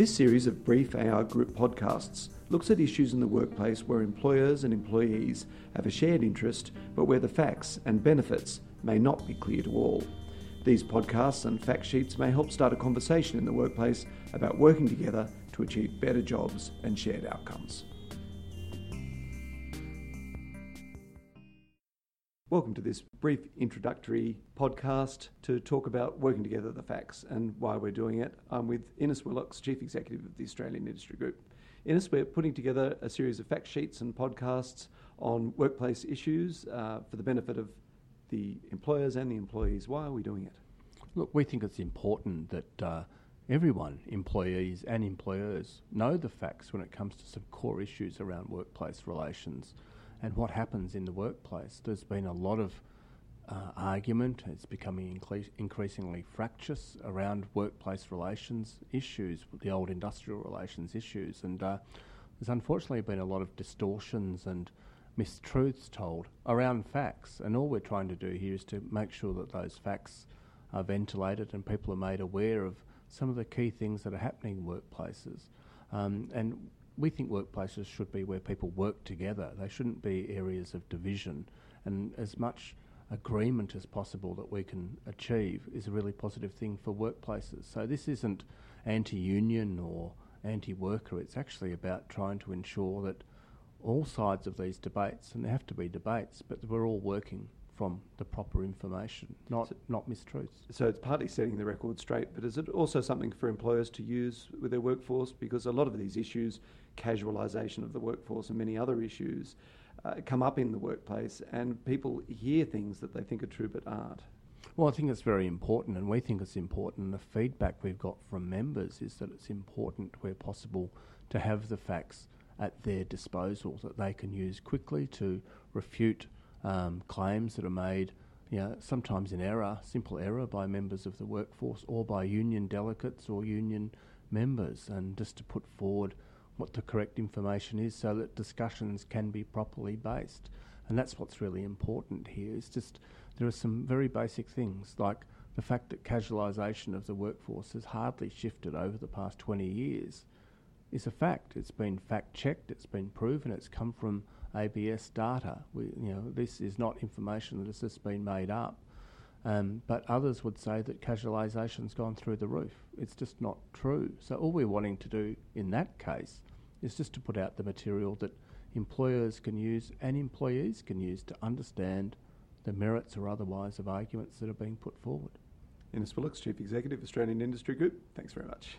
This series of brief Ai Group podcasts looks at issues in the workplace where employers and employees have a shared interest, but where the facts and benefits may not be clear to all. These podcasts and fact sheets may help start a conversation in the workplace about working together to achieve better jobs and shared outcomes. Welcome to this brief introductory podcast to talk about working together the facts and why we're doing it. I'm with Innes Willox, Chief Executive of the Australian Industry Group. Innes, we're putting together a series of fact sheets and podcasts on workplace issues uh, for the benefit of the employers and the employees. Why are we doing it? Look, we think it's important that uh, everyone, employees and employers, know the facts when it comes to some core issues around workplace relations and what happens in the workplace. There's been a lot of uh, argument, it's becoming incre- increasingly fractious around workplace relations issues, the old industrial relations issues, and uh, there's unfortunately been a lot of distortions and mistruths told around facts. And all we're trying to do here is to make sure that those facts are ventilated and people are made aware of some of the key things that are happening in workplaces. Um, and we think workplaces should be where people work together. They shouldn't be areas of division. And as much agreement as possible that we can achieve is a really positive thing for workplaces. So this isn't anti-union or anti-worker. It's actually about trying to ensure that all sides of these debates, and there have to be debates, but we're all working from the proper information, not so, not mistruths. So it's partly setting the record straight, but is it also something for employers to use with their workforce? Because a lot of these issues, casualisation of the workforce and many other issues, uh, come up in the workplace, and people hear things that they think are true but aren't. Well, I think it's very important, and we think it's important. The feedback we've got from members is that it's important, where possible, to have the facts at their disposal that they can use quickly to refute um, claims that are made, you know, sometimes in error, simple error by members of the workforce or by union delegates or union members, and just to put forward what the correct information is so that discussions can be properly based. And that's what's really important here. Is just there are some very basic things like the fact that casualisation of the workforce has hardly shifted over the past 20 years is a fact. It's been fact checked, it's been proven, it's come from ABS data. We, you know, this is not information that has just been made up. Um, but others would say that casualisation's gone through the roof. It's just not true. So all we're wanting to do in that case is just to put out the material that employers can use and employees can use to understand the merits or otherwise of arguments that are being put forward. Innes Willox, Chief Executive, Australian Industry Group. Thanks very much.